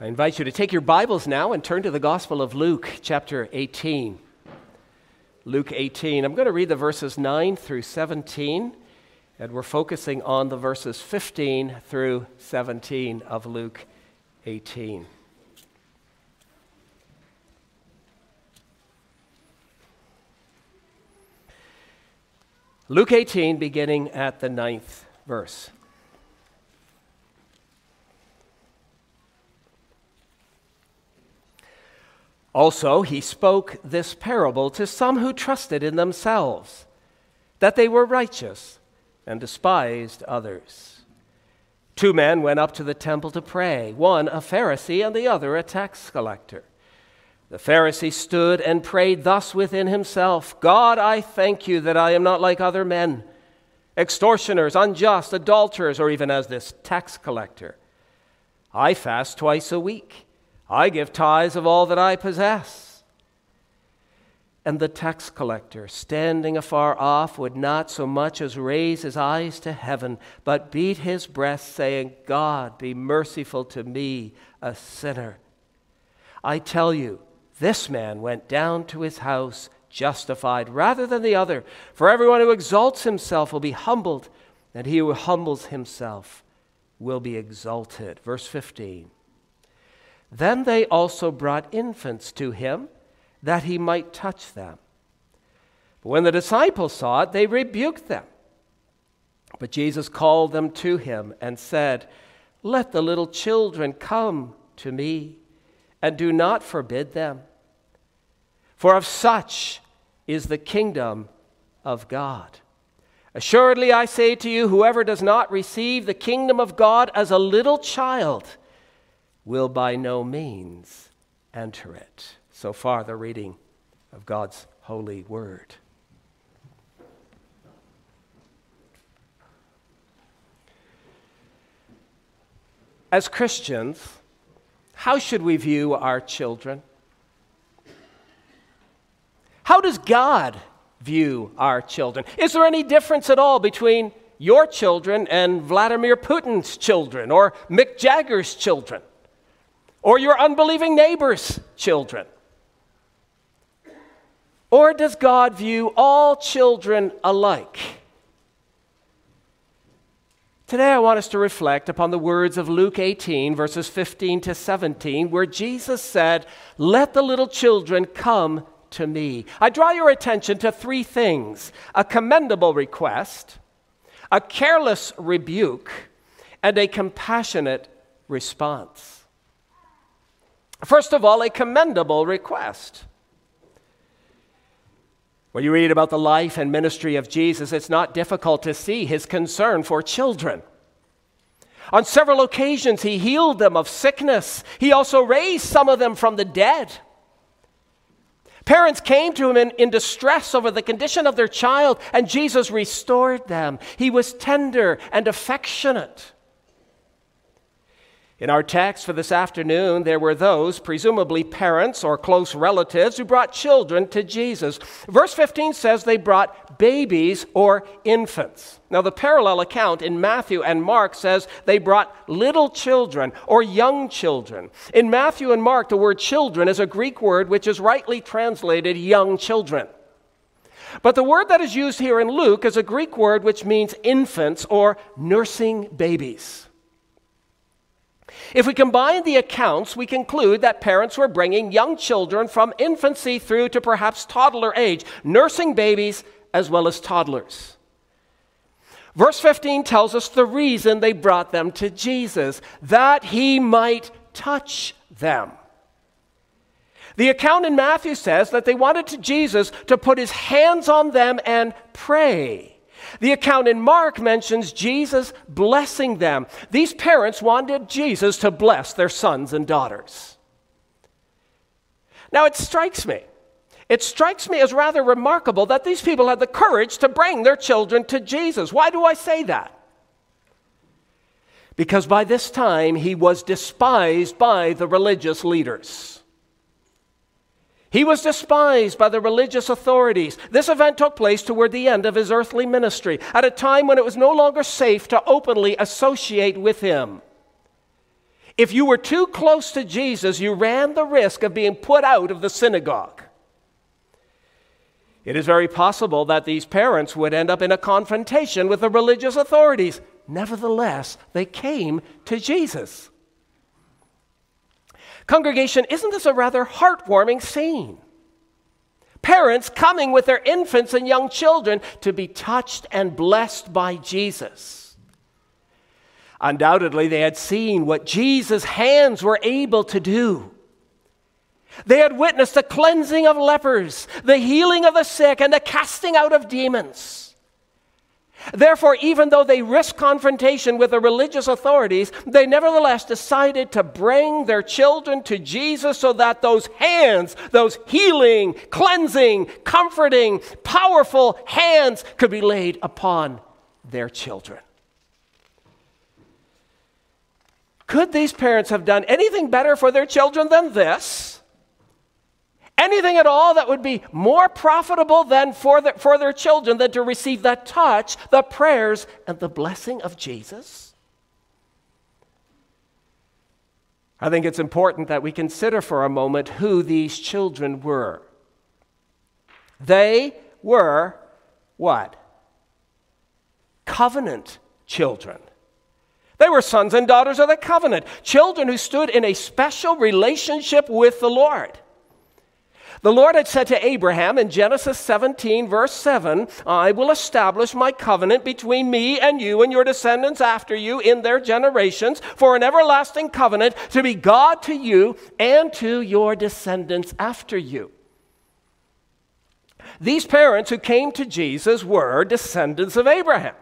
I invite you to take your Bibles now and turn to the Gospel of Luke, chapter 18. Luke 18. I'm going to read the verses 9 through 17, and we're focusing on the verses 15 through 17 of Luke 18. Luke 18, beginning at the ninth verse. Also, he spoke this parable to some who trusted in themselves that they were righteous and despised others. Two men went up to the temple to pray, one a Pharisee and the other a tax collector. The Pharisee stood and prayed thus within himself God, I thank you that I am not like other men, extortioners, unjust, adulterers, or even as this tax collector. I fast twice a week. I give tithes of all that I possess. And the tax collector, standing afar off, would not so much as raise his eyes to heaven, but beat his breast, saying, God, be merciful to me, a sinner. I tell you, this man went down to his house justified rather than the other. For everyone who exalts himself will be humbled, and he who humbles himself will be exalted. Verse 15. Then they also brought infants to him that he might touch them. But when the disciples saw it, they rebuked them. But Jesus called them to him and said, Let the little children come to me, and do not forbid them. For of such is the kingdom of God. Assuredly, I say to you, whoever does not receive the kingdom of God as a little child, will by no means enter it. So far, the reading of God's holy word. As Christians, how should we view our children? How does God view our children? Is there any difference at all between your children and Vladimir Putin's children or Mick Jagger's children? Or your unbelieving neighbor's children? Or does God view all children alike? Today, I want us to reflect upon the words of Luke 18, verses 15 to 17, where Jesus said, Let the little children come to me. I draw your attention to three things a commendable request, a careless rebuke, and a compassionate response. First of all, a commendable request. When you read about the life and ministry of Jesus, it's not difficult to see his concern for children. On several occasions, he healed them of sickness. He also raised some of them from the dead. Parents came to him in, in, distress over the condition of their child, and Jesus restored them. He was tender and affectionate. In our text for this afternoon, there were those, presumably parents or close relatives, who brought children to Jesus. Verse 15 says they brought babies or infants. Now, the parallel account in Matthew and Mark says they brought little children or young children. In Matthew and Mark, the word children is a Greek word which is rightly translated young children. But the word that is used here in Luke is a Greek word which means infants or nursing babies. If we combine the accounts, we conclude that parents were bringing young children from infancy through to perhaps toddler age, nursing babies as well as toddlers. Verse 15 tells us the reason they brought them to Jesus, that he might touch them. The account in Matthew says that they wanted to Jesus to put his hands on them and pray. The account in Mark mentions Jesus blessing them. These parents wanted Jesus to bless their sons and daughters. Now, it strikes me. It strikes me as rather remarkable that these people had the courage to bring their children to Jesus. Why do I say that? Because by this time he was despised by the religious leaders. He was despised by the religious authorities. This event took place toward the end of his earthly ministry, at a time when it was no longer safe to openly associate with him. If you were too close to Jesus, you ran the risk of being put out of the synagogue. It is very possible that these parents would end up in a confrontation with the religious authorities. Nevertheless, they came to Jesus. Congregation, isn't this a rather heartwarming scene? Parents coming with their infants and young children to be touched and blessed by Jesus. Undoubtedly, they had seen what Jesus' hands were able to do. They had witnessed the cleansing of lepers, the healing of the sick, and the casting out of demons. Therefore, even though they risked confrontation with the religious authorities, they nevertheless decided to bring their children to Jesus so that those hands, those healing, cleansing, comforting, powerful hands could be laid upon their children. Could these parents have done anything better for their children than this? Anything at all that would be more profitable than for, the, for their children than to receive the touch, the prayers, and the blessing of Jesus? I think it's important that we consider for a moment who these children were. They were what? Covenant children. They were sons and daughters of the covenant, children who stood in a special relationship with the Lord. The Lord had said to Abraham in Genesis 17, verse 7, I will establish my covenant between me and you and your descendants after you in their generations for an everlasting covenant to be God to you and to your descendants after you. These parents who came to Jesus were descendants of Abraham.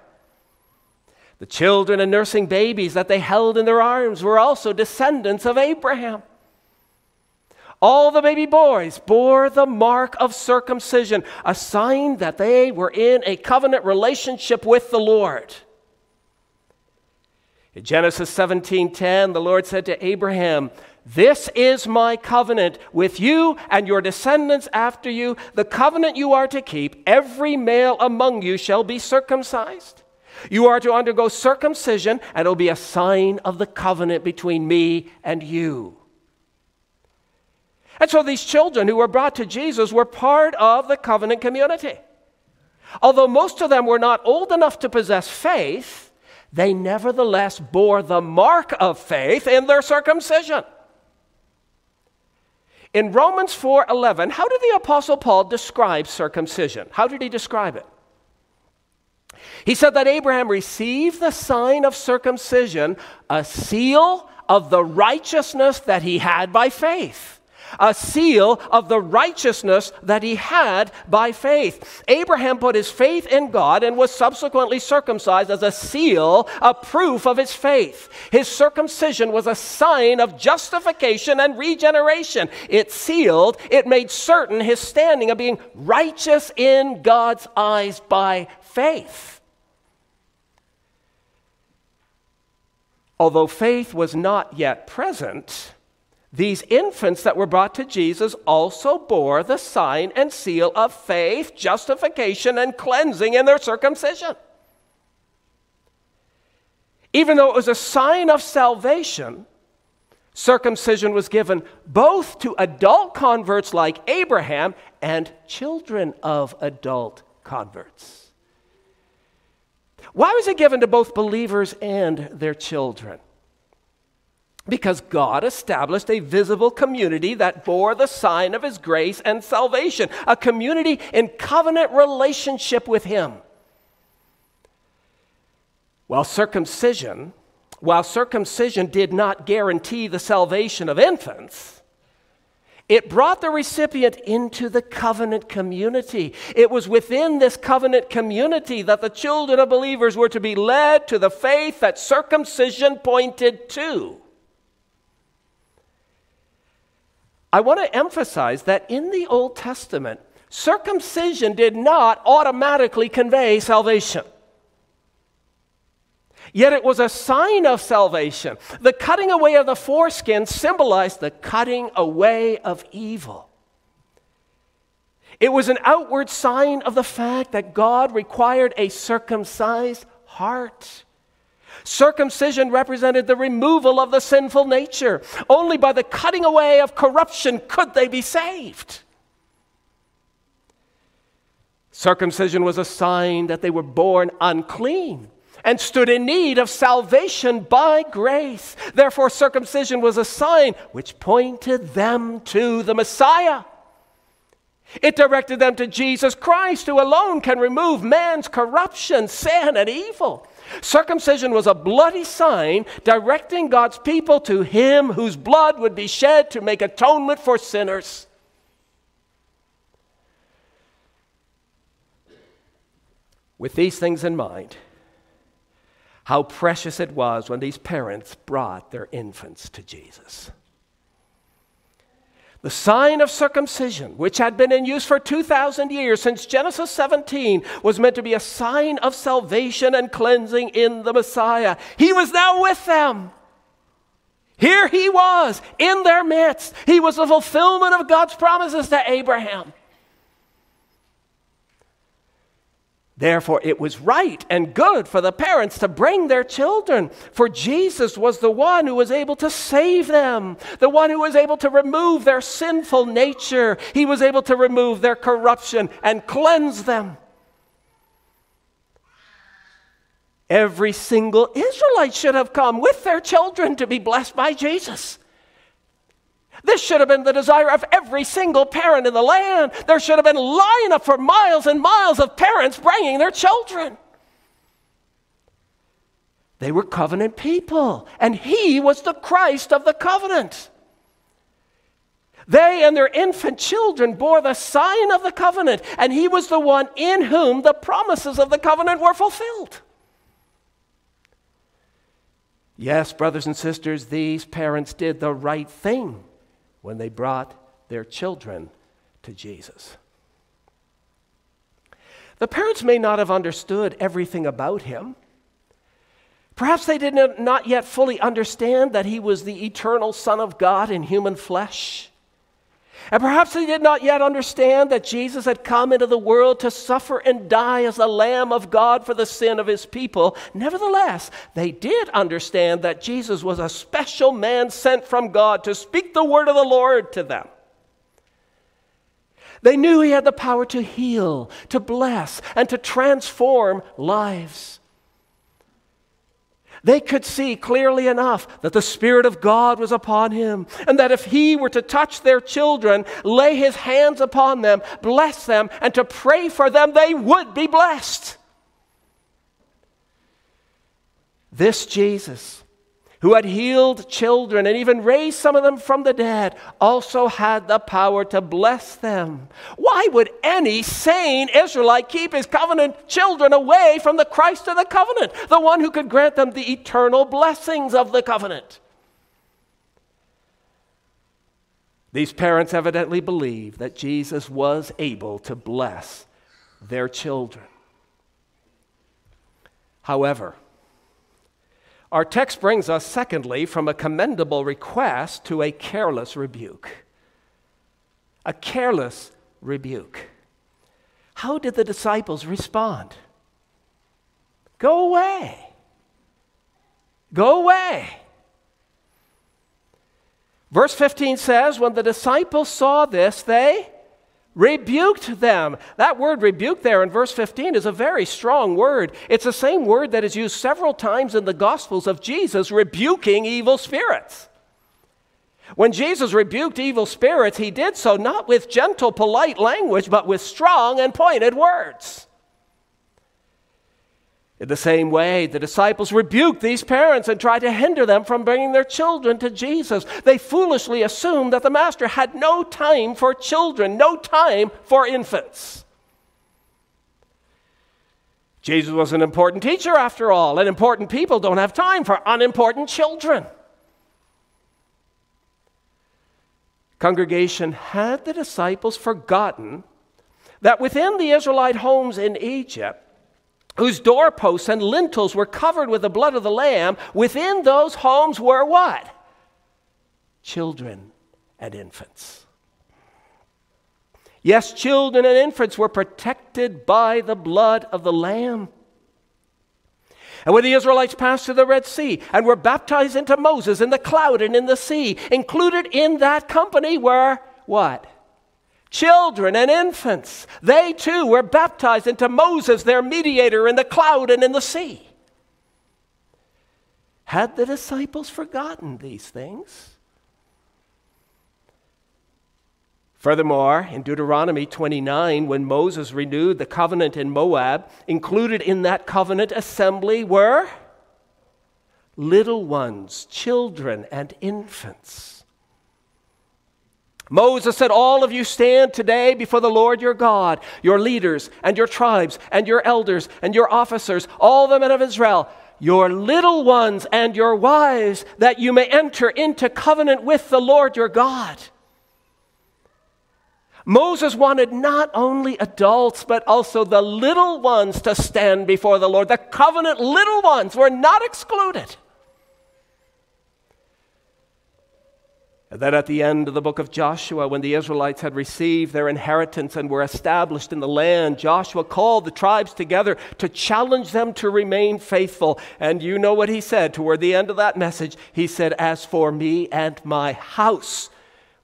The children and nursing babies that they held in their arms were also descendants of Abraham. All the baby boys bore the mark of circumcision, a sign that they were in a covenant relationship with the Lord. In Genesis 17:10, the Lord said to Abraham, "This is my covenant with you and your descendants after you, the covenant you are to keep. Every male among you shall be circumcised. You are to undergo circumcision, and it will be a sign of the covenant between me and you." And so these children who were brought to Jesus were part of the covenant community. Although most of them were not old enough to possess faith, they nevertheless bore the mark of faith in their circumcision. In Romans 4:11, how did the apostle Paul describe circumcision? How did he describe it? He said that Abraham received the sign of circumcision, a seal of the righteousness that he had by faith a seal of the righteousness that he had by faith. Abraham put his faith in God and was subsequently circumcised as a seal, a proof of his faith. His circumcision was a sign of justification and regeneration. It sealed, it made certain his standing of being righteous in God's eyes by faith. Although faith was not yet present, these infants that were brought to Jesus also bore the sign and seal of faith, justification, and cleansing in their circumcision. Even though it was a sign of salvation, circumcision was given both to adult converts like Abraham and children of adult converts. Why was it given to both believers and their children? Because God established a visible community that bore the sign of His grace and salvation, a community in covenant relationship with Him. While circumcision, while circumcision did not guarantee the salvation of infants, it brought the recipient into the covenant community. It was within this covenant community that the children of believers were to be led to the faith that circumcision pointed to. I want to emphasize that in the Old Testament, circumcision did not automatically convey salvation. Yet it was a sign of salvation. The cutting away of the foreskin symbolized the cutting away of evil. It was an outward sign of the fact that God required a circumcised heart Circumcision represented the removal of the sinful nature. Only by the cutting away of corruption could they be saved. Circumcision was a sign that they were born unclean and stood in need of salvation by grace. Therefore, circumcision was a sign which pointed them to the Messiah. It directed them to Jesus Christ, who alone can remove man's corruption, sin, and evil. Circumcision was a bloody sign directing God's people to Him whose blood would be shed to make atonement for sinners. With these things in mind, how precious it was when these parents brought their infants to Jesus. The sign of circumcision, which had been in use for 2,000 years since Genesis 17, was meant to be a sign of salvation and cleansing in the Messiah. He was now with them. Here he was in their midst. He was the fulfillment of God's promises to Abraham. Therefore, it was right and good for the parents to bring their children, for Jesus was the one who was able to save them, the one who was able to remove their sinful nature. He was able to remove their corruption and cleanse them. Every single Israelite should have come with their children to be blessed by Jesus. This should have been the desire of every single parent in the land. There should have been line up for miles and miles of parents bringing their children. They were covenant people, and he was the Christ of the covenant. They and their infant children bore the sign of the covenant, and he was the one in whom the promises of the covenant were fulfilled. Yes, brothers and sisters, these parents did the right thing when they brought their children to Jesus. The parents may not have understood everything about him. Perhaps they did not yet fully understand that he was the eternal Son of God in human flesh. And perhaps they did not yet understand that Jesus had come into the world to suffer and die as the Lamb of God for the sin of his people. Nevertheless, they did understand that Jesus was a special man sent from God to speak the word of the Lord to them. They knew he had the power to heal, to bless, and to transform lives. They could see clearly enough that the Spirit of God was upon him, and that if he were to touch their children, lay his hands upon them, bless them, and to pray for them, they would be blessed. This Jesus who had healed children and even raised some of them from the dead, also had the power to bless them. Why would any sane Israelite keep his covenant children away from the Christ of the covenant, the one who could grant them the eternal blessings of the covenant? These parents evidently believed that Jesus was able to bless their children. However, our text brings us, secondly, from a commendable request to a careless rebuke. A careless rebuke. How did the disciples respond? Go away. Go away. Verse 15 says, When the disciples saw this, they rebuked them. That word rebuke there in verse 15 is a very strong word. It's the same word that is used several times in the Gospels of Jesus rebuking evil spirits. When Jesus rebuked evil spirits, he did so not with gentle, polite language, but with strong and pointed words. In the same way, the disciples rebuked these parents and tried to hinder them from bringing their children to Jesus. They foolishly assumed that the Master had no time for children, no time for infants. Jesus was an important teacher, after all, and important people don't have time for unimportant children. Congregation, had the disciples forgotten that within the Israelite homes in Egypt, whose doorposts and lintels were covered with the blood of the Lamb, within those homes were what? Children and infants. Yes, children and infants were protected by the blood of the Lamb. And when the Israelites passed through the Red Sea and were baptized into Moses in the cloud and in the sea, included in that company were what? Children and infants. They too were baptized into Moses, their mediator, in the cloud and in the sea. Had the disciples forgotten these things? Furthermore, in Deuteronomy 29, when Moses renewed the covenant in Moab, included in that covenant assembly were little ones, children, and infants. Moses said, All of you stand today before the Lord your God, your leaders, and your tribes, and your elders, and your officers, all the men of Israel your little ones and your wives, that you may enter into covenant with the Lord your God. Moses wanted not only adults, but also the little ones to stand before the Lord. The covenant little ones were not excluded. And then at the end of the book of Joshua, when the Israelites had received their inheritance and were established in the land, Joshua called the tribes together to challenge them to remain faithful. And you know what he said toward the end of that message? He said, As for me and my house,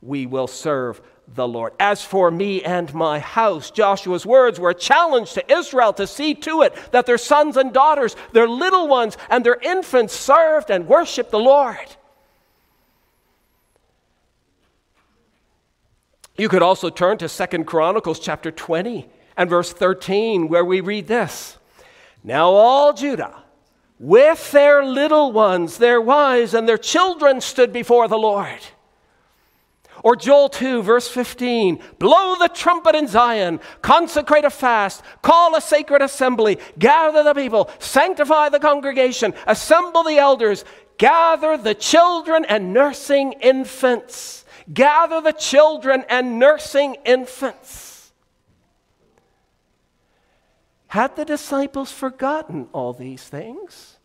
we will serve the Lord. As for me and my house, Joshua's words were a challenge to Israel to see to it that their sons and daughters, their little ones, and their infants served and worshiped the Lord. You could also turn to Second Chronicles chapter 20 and verse 13, where we read this Now all Judah, with their little ones, their wives, and their children, stood before the Lord. Or Joel 2, verse 15 Blow the trumpet in Zion, consecrate a fast, call a sacred assembly, gather the people, sanctify the congregation, assemble the elders, gather the children and nursing infants Gather the children and nursing infants. Had the disciples forgotten all these things?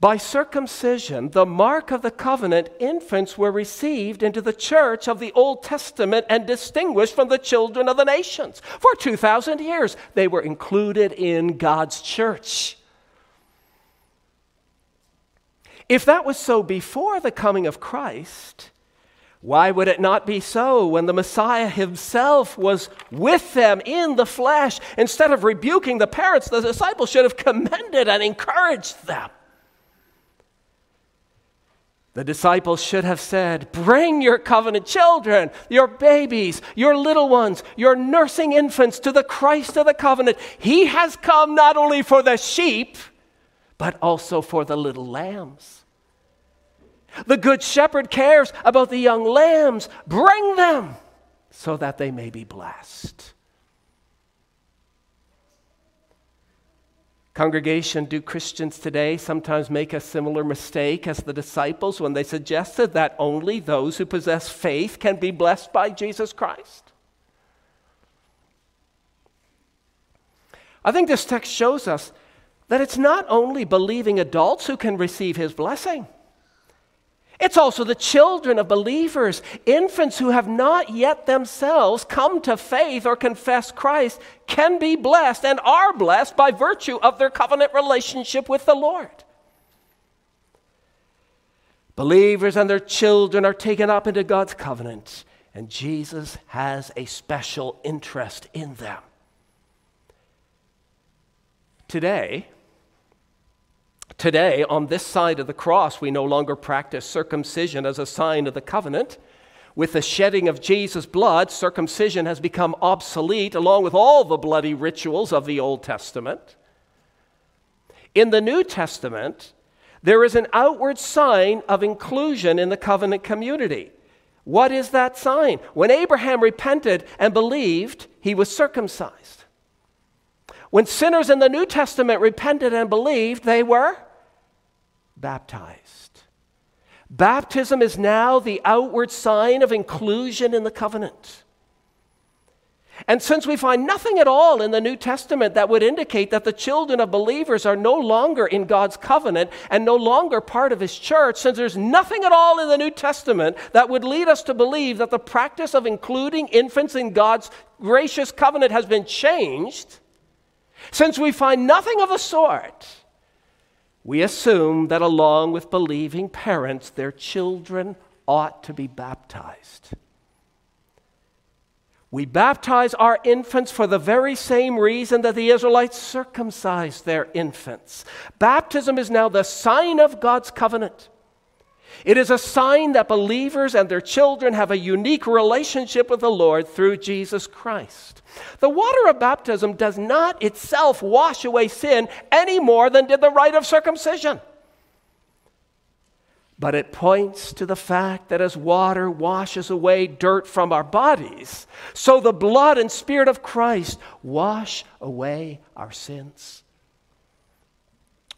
By circumcision, the mark of the covenant, infants were received into the church of the Old Testament and distinguished from the children of the nations. For 2,000 years, they were included in God's church. If that was so before the coming of Christ, why would it not be so when the Messiah himself was with them in the flesh? Instead of rebuking the parents, the disciples should have commended and encouraged them. The disciples should have said, Bring your covenant children, your babies, your little ones, your nursing infants to the Christ of the covenant. He has come not only for the sheep, but also for the little lambs. The good shepherd cares about the young lambs. Bring them so that they may be blessed. Congregation, do Christians today sometimes make a similar mistake as the disciples when they suggested that only those who possess faith can be blessed by Jesus Christ? I think this text shows us that it's not only believing adults who can receive his blessing. It's also the children of believers, infants who have not yet themselves come to faith or confess Christ, can be blessed and are blessed by virtue of their covenant relationship with the Lord. Believers and their children are taken up into God's covenant, and Jesus has a special interest in them. Today, Today, on this side of the cross, we no longer practice circumcision as a sign of the covenant. With the shedding of Jesus' blood, circumcision has become obsolete along with all the bloody rituals of the Old Testament. In the New Testament, there is an outward sign of inclusion in the covenant community. What is that sign? When Abraham repented and believed, he was circumcised. When sinners in the New Testament repented and believed, they were baptized. Baptism is now the outward sign of inclusion in the covenant. And since we find nothing at all in the New Testament that would indicate that the children of believers are no longer in God's covenant and no longer part of His church, since there's nothing at all in the New Testament that would lead us to believe that the practice of including infants in God's gracious covenant has been changed, Since we find nothing of the sort, we assume that along with believing parents, their children ought to be baptized. We baptize our infants for the very same reason that the Israelites circumcised their infants. Baptism is now the sign of God's covenant. It is a sign that believers and their children have a unique relationship with the Lord through Jesus Christ. The water of baptism does not itself wash away sin any more than did the rite of circumcision. But it points to the fact that as water washes away dirt from our bodies, so the blood and spirit of Christ wash away our sins.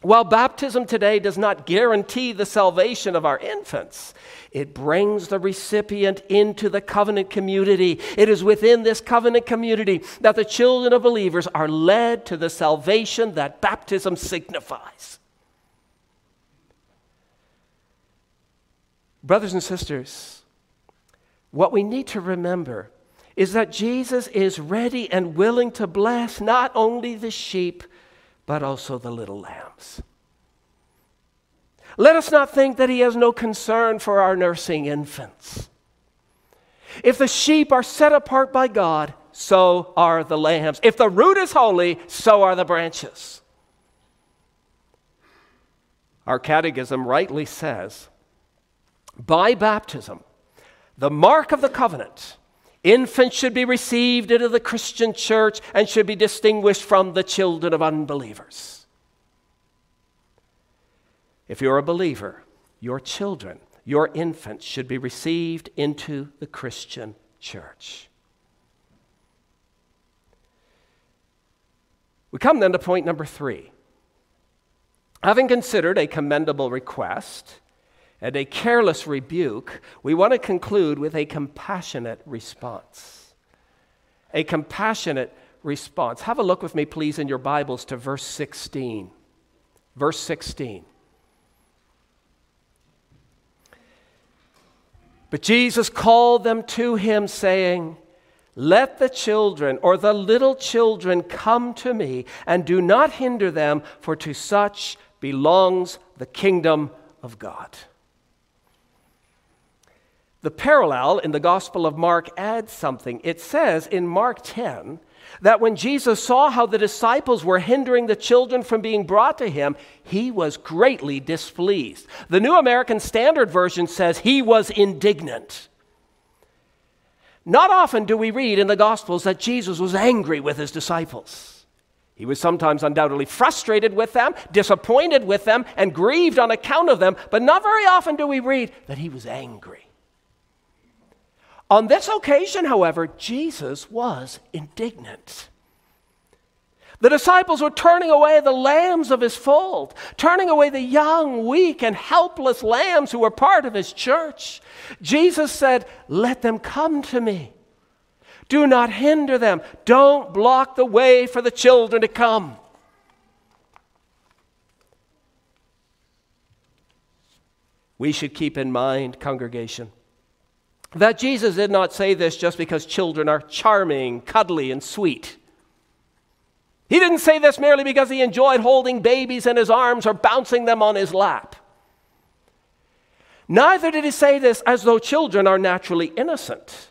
While baptism today does not guarantee the salvation of our infants, it brings the recipient into the covenant community. It is within this covenant community that the children of believers are led to the salvation that baptism signifies. Brothers and sisters, what we need to remember is that Jesus is ready and willing to bless not only the sheep, but also the little lambs. Let us not think that he has no concern for our nursing infants. If the sheep are set apart by God, so are the lambs. If the root is holy, so are the branches. Our catechism rightly says by baptism, the mark of the covenant, infants should be received into the Christian church and should be distinguished from the children of unbelievers. If you're a believer, your children, your infants should be received into the Christian church. We come then to point number three. Having considered a commendable request, and a careless rebuke, we want to conclude with a compassionate response. A compassionate response. Have a look with me, please, in your Bibles to verse 16. Verse 16. But Jesus called them to him, saying, Let the children or the little children come to me, and do not hinder them, for to such belongs the kingdom of God. The parallel in the Gospel of Mark adds something. It says in Mark 10 that when Jesus saw how the disciples were hindering the children from being brought to him, he was greatly displeased. The New American Standard Version says he was indignant. Not often do we read in the Gospels that Jesus was angry with his disciples. He was sometimes undoubtedly frustrated with them, disappointed with them, and grieved on account of them, but not very often do we read that he was angry. On this occasion, however, Jesus was indignant. The disciples were turning away the lambs of his fold, turning away the young, weak, and helpless lambs who were part of his church. Jesus said, Let them come to me. Do not hinder them. Don't block the way for the children to come. We should keep in mind, congregation, that Jesus did not say this just because children are charming, cuddly, and sweet. He didn't say this merely because he enjoyed holding babies in his arms or bouncing them on his lap. Neither did he say this as though children are naturally innocent.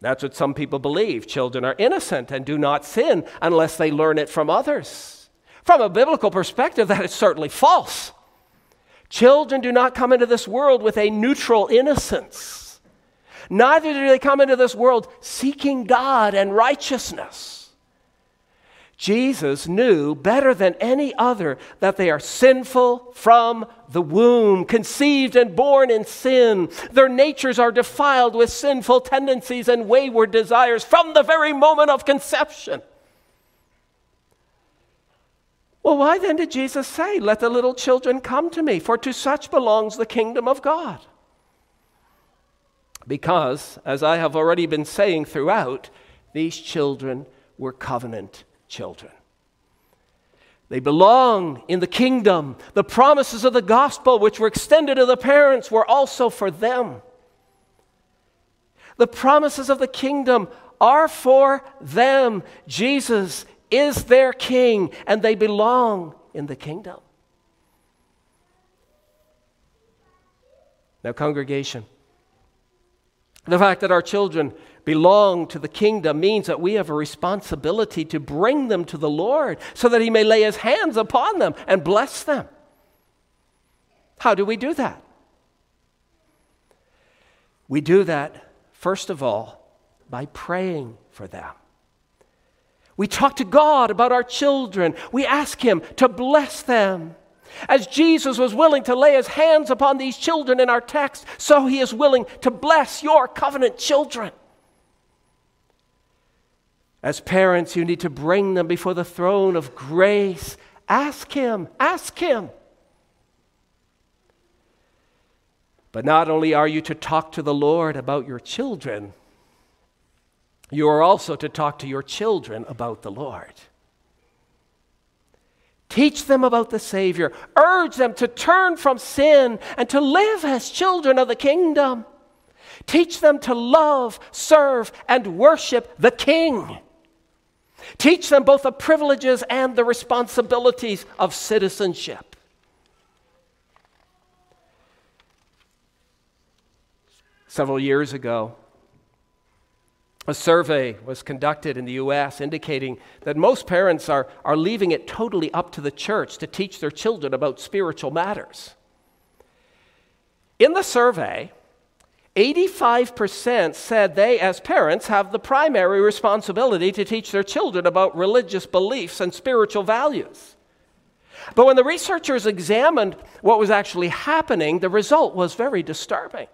That's what some people believe. Children are innocent and do not sin unless they learn it from others. From a biblical perspective, that is certainly false. Children do not come into this world with a neutral innocence. Neither do they come into this world seeking God and righteousness. Jesus knew better than any other that they are sinful from the womb, conceived and born in sin. Their natures are defiled with sinful tendencies and wayward desires from the very moment of conception. Well, why then did Jesus say, Let the little children come to me, for to such belongs the kingdom of God? Because, as I have already been saying throughout, these children were covenant children. They belong in the kingdom. The promises of the gospel, which were extended to the parents, were also for them. The promises of the kingdom are for them. Jesus is their king, and they belong in the kingdom. Now, congregation, the fact that our children belong to the kingdom means that we have a responsibility to bring them to the Lord so that He may lay His hands upon them and bless them. How do we do that? We do that, first of all, by praying for them. We talk to God about our children. We ask Him to bless them. As Jesus was willing to lay His hands upon these children in our text, so He is willing to bless your covenant children. As parents, you need to bring them before the throne of grace. Ask Him, ask Him. But not only are you to talk to the Lord about your children, you are also to talk to your children about the Lord. Teach them about the Savior. Urge them to turn from sin and to live as children of the kingdom. Teach them to love, serve, and worship the King. Teach them both the privileges and the responsibilities of citizenship. Several years ago, a survey was conducted in the U.S. indicating that most parents are, are leaving it totally up to the church to teach their children about spiritual matters. In the survey, 85% said they, as parents, have the primary responsibility to teach their children about religious beliefs and spiritual values. But when the researchers examined what was actually happening, the result was very disturbing.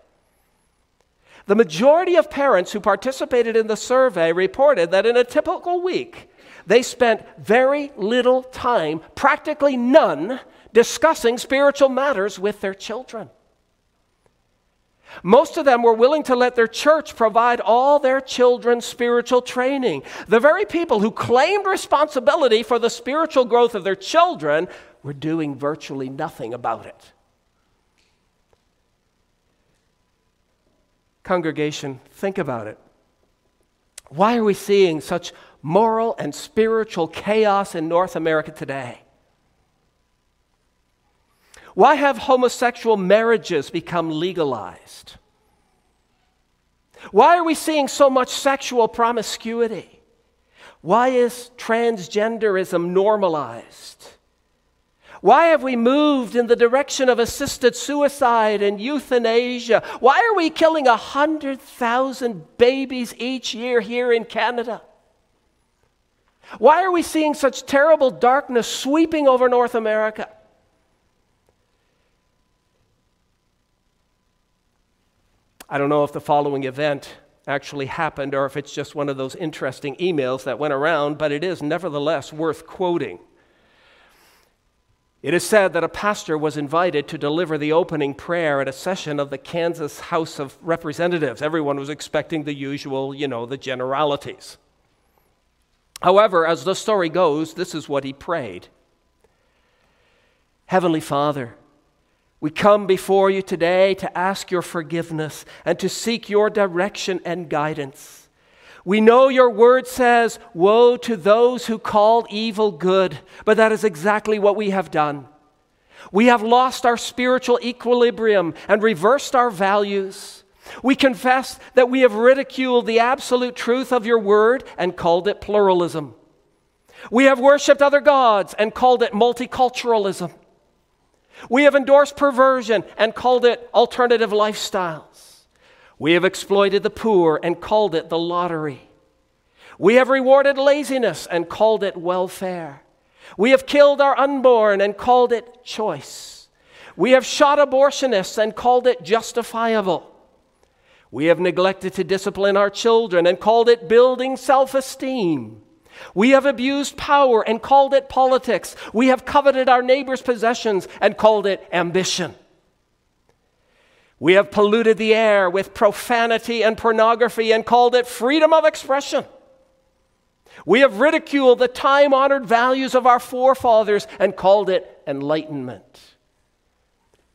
The majority of parents who participated in the survey reported that in a typical week, they spent very little time, practically none, discussing spiritual matters with their children. Most of them were willing to let their church provide all their children's spiritual training. The very people who claimed responsibility for the spiritual growth of their children were doing virtually nothing about it. Congregation, think about it. Why are we seeing such moral and spiritual chaos in North America today? Why have homosexual marriages become legalized? Why are we seeing so much sexual promiscuity? Why is transgenderism normalized? Why have we moved in the direction of assisted suicide and euthanasia? Why are we killing 100,000 babies each year here in Canada? Why are we seeing such terrible darkness sweeping over North America? I don't know if the following event actually happened or if it's just one of those interesting emails that went around, but it is nevertheless worth quoting. It is said that a pastor was invited to deliver the opening prayer at a session of the Kansas House of Representatives. Everyone was expecting the usual, you know, the generalities. However, as the story goes, this is what he prayed Heavenly Father, we come before you today to ask your forgiveness and to seek your direction and guidance. We know your word says, Woe to those who call evil good, but that is exactly what we have done. We have lost our spiritual equilibrium and reversed our values. We confess that we have ridiculed the absolute truth of your word and called it pluralism. We have worshiped other gods and called it multiculturalism. We have endorsed perversion and called it alternative lifestyles. We have exploited the poor and called it the lottery. We have rewarded laziness and called it welfare. We have killed our unborn and called it choice. We have shot abortionists and called it justifiable. We have neglected to discipline our children and called it building self esteem. We have abused power and called it politics. We have coveted our neighbor's possessions and called it ambition. We have polluted the air with profanity and pornography and called it freedom of expression. We have ridiculed the time honored values of our forefathers and called it enlightenment.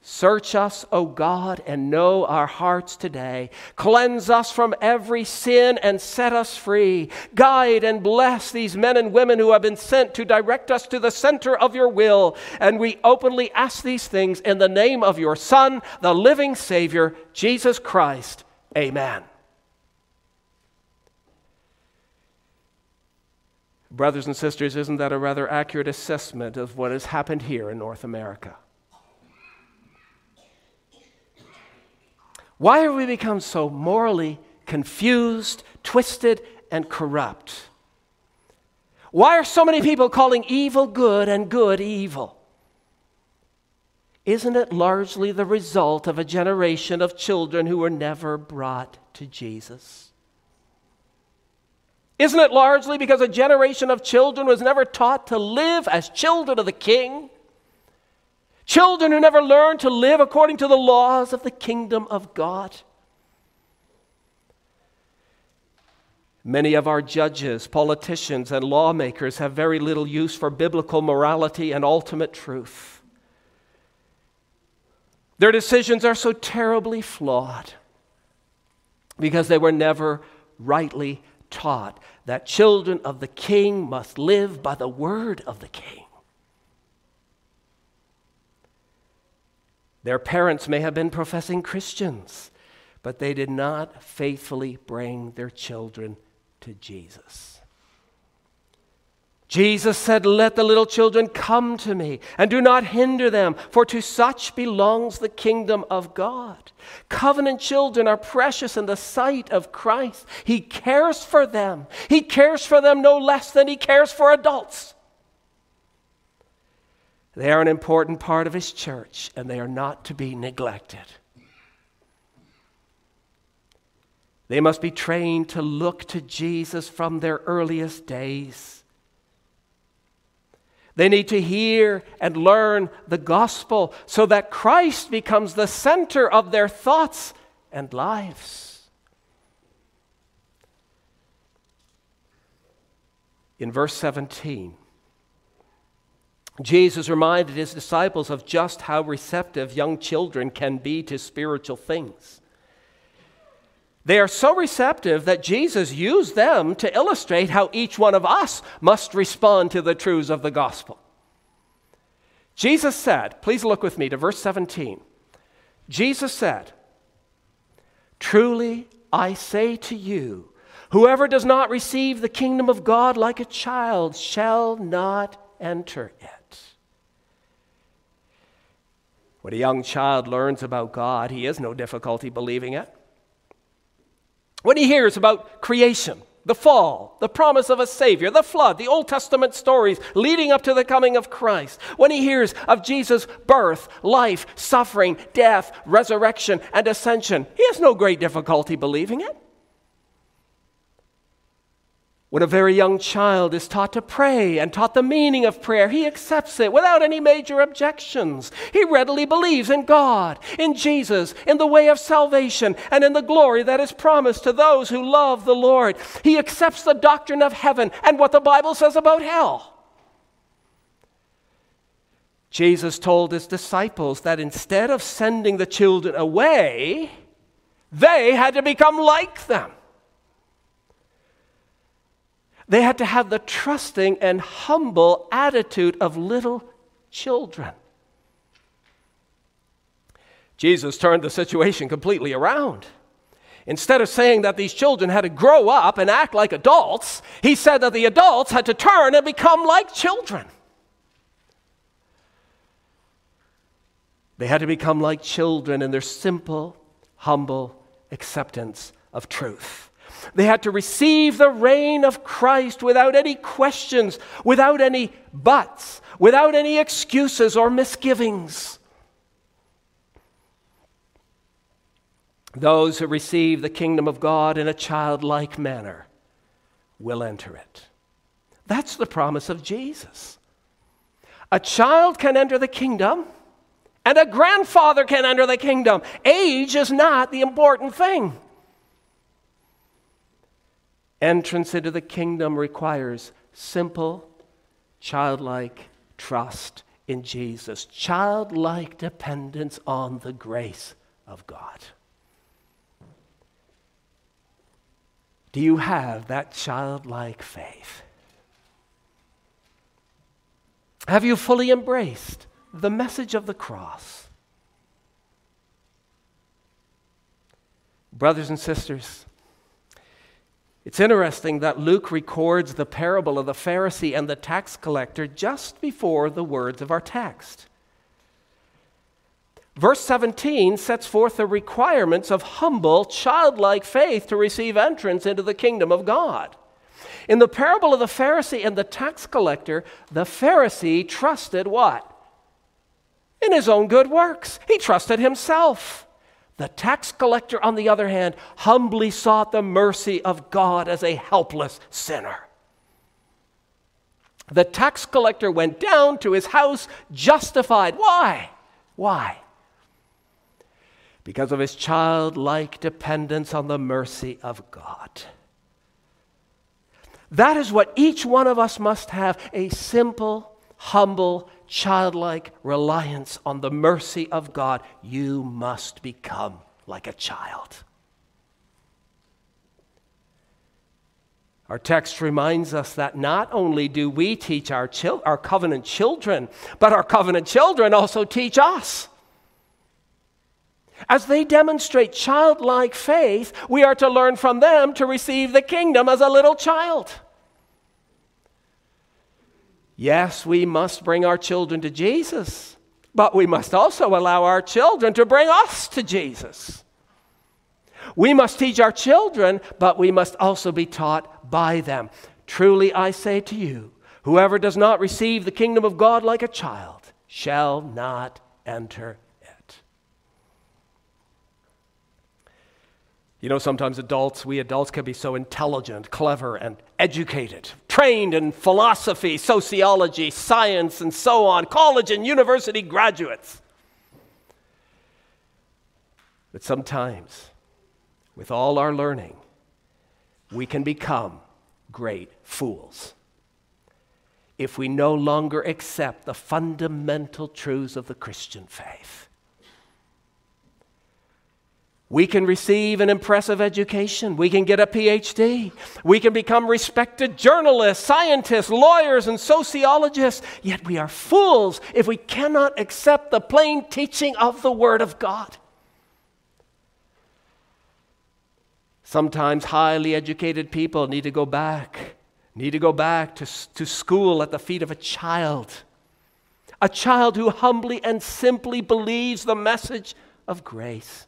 Search us, O God, and know our hearts today. Cleanse us from every sin and set us free. Guide and bless these men and women who have been sent to direct us to the center of your will. And we openly ask these things in the name of your Son, the living Savior, Jesus Christ. Amen. Brothers and sisters, isn't that a rather accurate assessment of what has happened here in North America? Why have we become so morally confused, twisted, and corrupt? Why are so many people calling evil good and good evil? Isn't it largely the result of a generation of children who were never brought to Jesus? Isn't it largely because a generation of children was never taught to live as children of the King? Children who never learn to live according to the laws of the kingdom of God. Many of our judges, politicians, and lawmakers have very little use for biblical morality and ultimate truth. Their decisions are so terribly flawed because they were never rightly taught that children of the king must live by the word of the king. Their parents may have been professing Christians, but they did not faithfully bring their children to Jesus. Jesus said, Let the little children come to me, and do not hinder them, for to such belongs the kingdom of God. Covenant children are precious in the sight of Christ. He cares for them. He cares for them no less than he cares for adults. They are an important part of his church, and they are not to be neglected. They must be trained to look to Jesus from their earliest days. They need to hear and learn the gospel so that Christ becomes the center of their thoughts and lives. In verse 17, Jesus reminded his disciples of just how receptive young children can be to spiritual things. They are so receptive that Jesus used them to illustrate how each one of us must respond to the truths of the gospel. Jesus said, please look with me to verse 17. Jesus said, Truly I say to you, whoever does not receive the kingdom of God like a child shall not enter it. When a young child learns about God, he has no difficulty believing it. When he hears about creation, the fall, the promise of a Savior, the flood, the Old Testament stories leading up to the coming of Christ, when he hears of Jesus' birth, life, suffering, death, resurrection, and ascension, he has no great difficulty believing it. When a very young child is taught to pray and taught the meaning of prayer, he accepts it without any major objections. He readily believes in God, in Jesus, in the way of salvation, and in the glory that is promised to those who love the Lord. He accepts the doctrine of heaven and what the Bible says about hell. Jesus told his disciples that instead of sending the children away, they had to become like them. They had to have the trusting and humble attitude of little children. Jesus turned the situation completely around. Instead of saying that these children had to grow up and act like adults, he said that the adults had to turn and become like children. They had to become like children in their simple, humble acceptance of truth. They had to receive the reign of Christ without any questions, without any buts, without any excuses or misgivings. Those who receive the kingdom of God in a childlike manner will enter it. That's the promise of Jesus. A child can enter the kingdom, and a grandfather can enter the kingdom. Age is not the important thing. Entrance into the kingdom requires simple, childlike trust in Jesus, childlike dependence on the grace of God. Do you have that childlike faith? Have you fully embraced the message of the cross? Brothers and sisters, it's interesting that Luke records the parable of the Pharisee and the tax collector just before the words of our text. Verse 17 sets forth the requirements of humble, childlike faith to receive entrance into the kingdom of God. In the parable of the Pharisee and the tax collector, the Pharisee trusted what? In his own good works. He trusted himself. The tax collector, on the other hand, humbly sought the mercy of God as a helpless sinner. The tax collector went down to his house justified. Why? Why? Because of his childlike dependence on the mercy of God. That is what each one of us must have a simple, humble, childlike reliance on the mercy of God. You must become like a child. Our text reminds us that not only do we teach our, chil- our covenant children, but our covenant children also teach us. As they demonstrate childlike faith, we are to learn from them to receive the kingdom as a little child. Yes, we must bring our children to Jesus, but we must also allow our children to bring us to Jesus. We must teach our children, but we must also be taught by them. Truly, I say to you, whoever does not receive the kingdom of God like a child shall not enter You know, sometimes adults, we adults can be so intelligent, clever, and educated, trained in philosophy, sociology, science, and so on, college and university graduates. But sometimes, with all our learning, we can become great fools if we no longer accept the fundamental truths of the Christian faith. We can receive an impressive education. We can get a PhD. We can become respected journalists, scientists, lawyers, and sociologists. Yet we are fools if we cannot accept the plain teaching of the Word of God. Sometimes highly educated people need to go back, need to go back to, to school at the feet of a child. A child who humbly and simply believes the message of grace.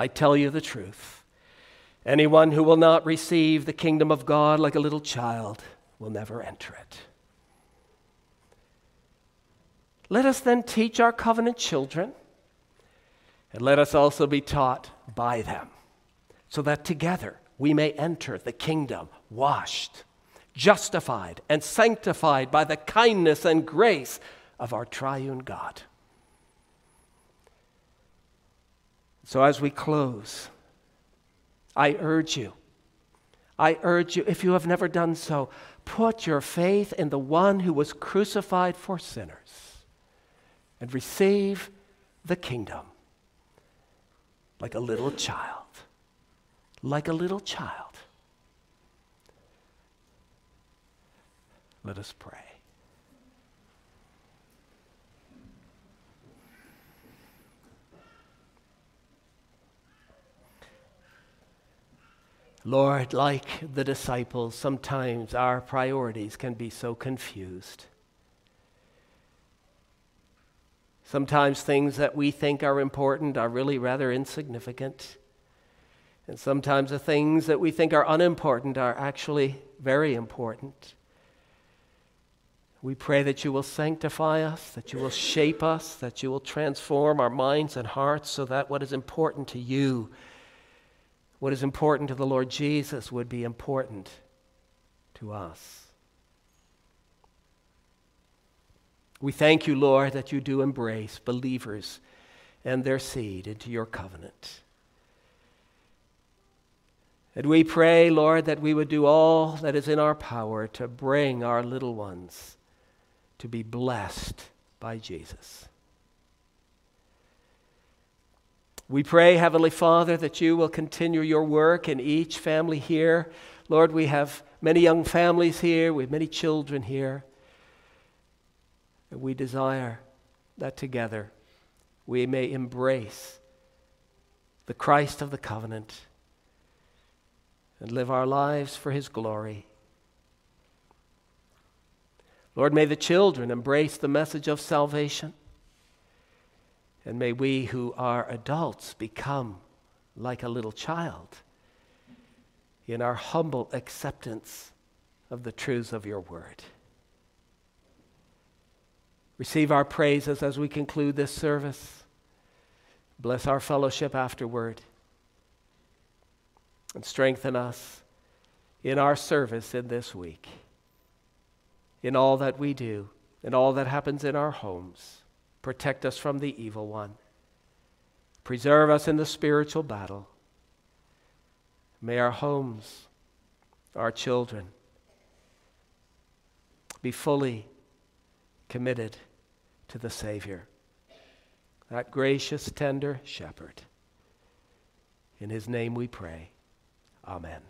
I tell you the truth. Anyone who will not receive the kingdom of God like a little child will never enter it. Let us then teach our covenant children, and let us also be taught by them, so that together we may enter the kingdom washed, justified, and sanctified by the kindness and grace of our triune God. So, as we close, I urge you, I urge you, if you have never done so, put your faith in the one who was crucified for sinners and receive the kingdom like a little child. Like a little child. Let us pray. Lord, like the disciples, sometimes our priorities can be so confused. Sometimes things that we think are important are really rather insignificant. And sometimes the things that we think are unimportant are actually very important. We pray that you will sanctify us, that you will shape us, that you will transform our minds and hearts so that what is important to you what is important to the Lord Jesus would be important to us. We thank you, Lord, that you do embrace believers and their seed into your covenant. And we pray, Lord, that we would do all that is in our power to bring our little ones to be blessed by Jesus. We pray, Heavenly Father, that you will continue your work in each family here. Lord, we have many young families here, we have many children here. And we desire that together we may embrace the Christ of the covenant and live our lives for his glory. Lord, may the children embrace the message of salvation. And may we who are adults become like a little child in our humble acceptance of the truths of your word. Receive our praises as we conclude this service. Bless our fellowship afterward. And strengthen us in our service in this week, in all that we do, in all that happens in our homes. Protect us from the evil one. Preserve us in the spiritual battle. May our homes, our children, be fully committed to the Savior, that gracious, tender shepherd. In his name we pray. Amen.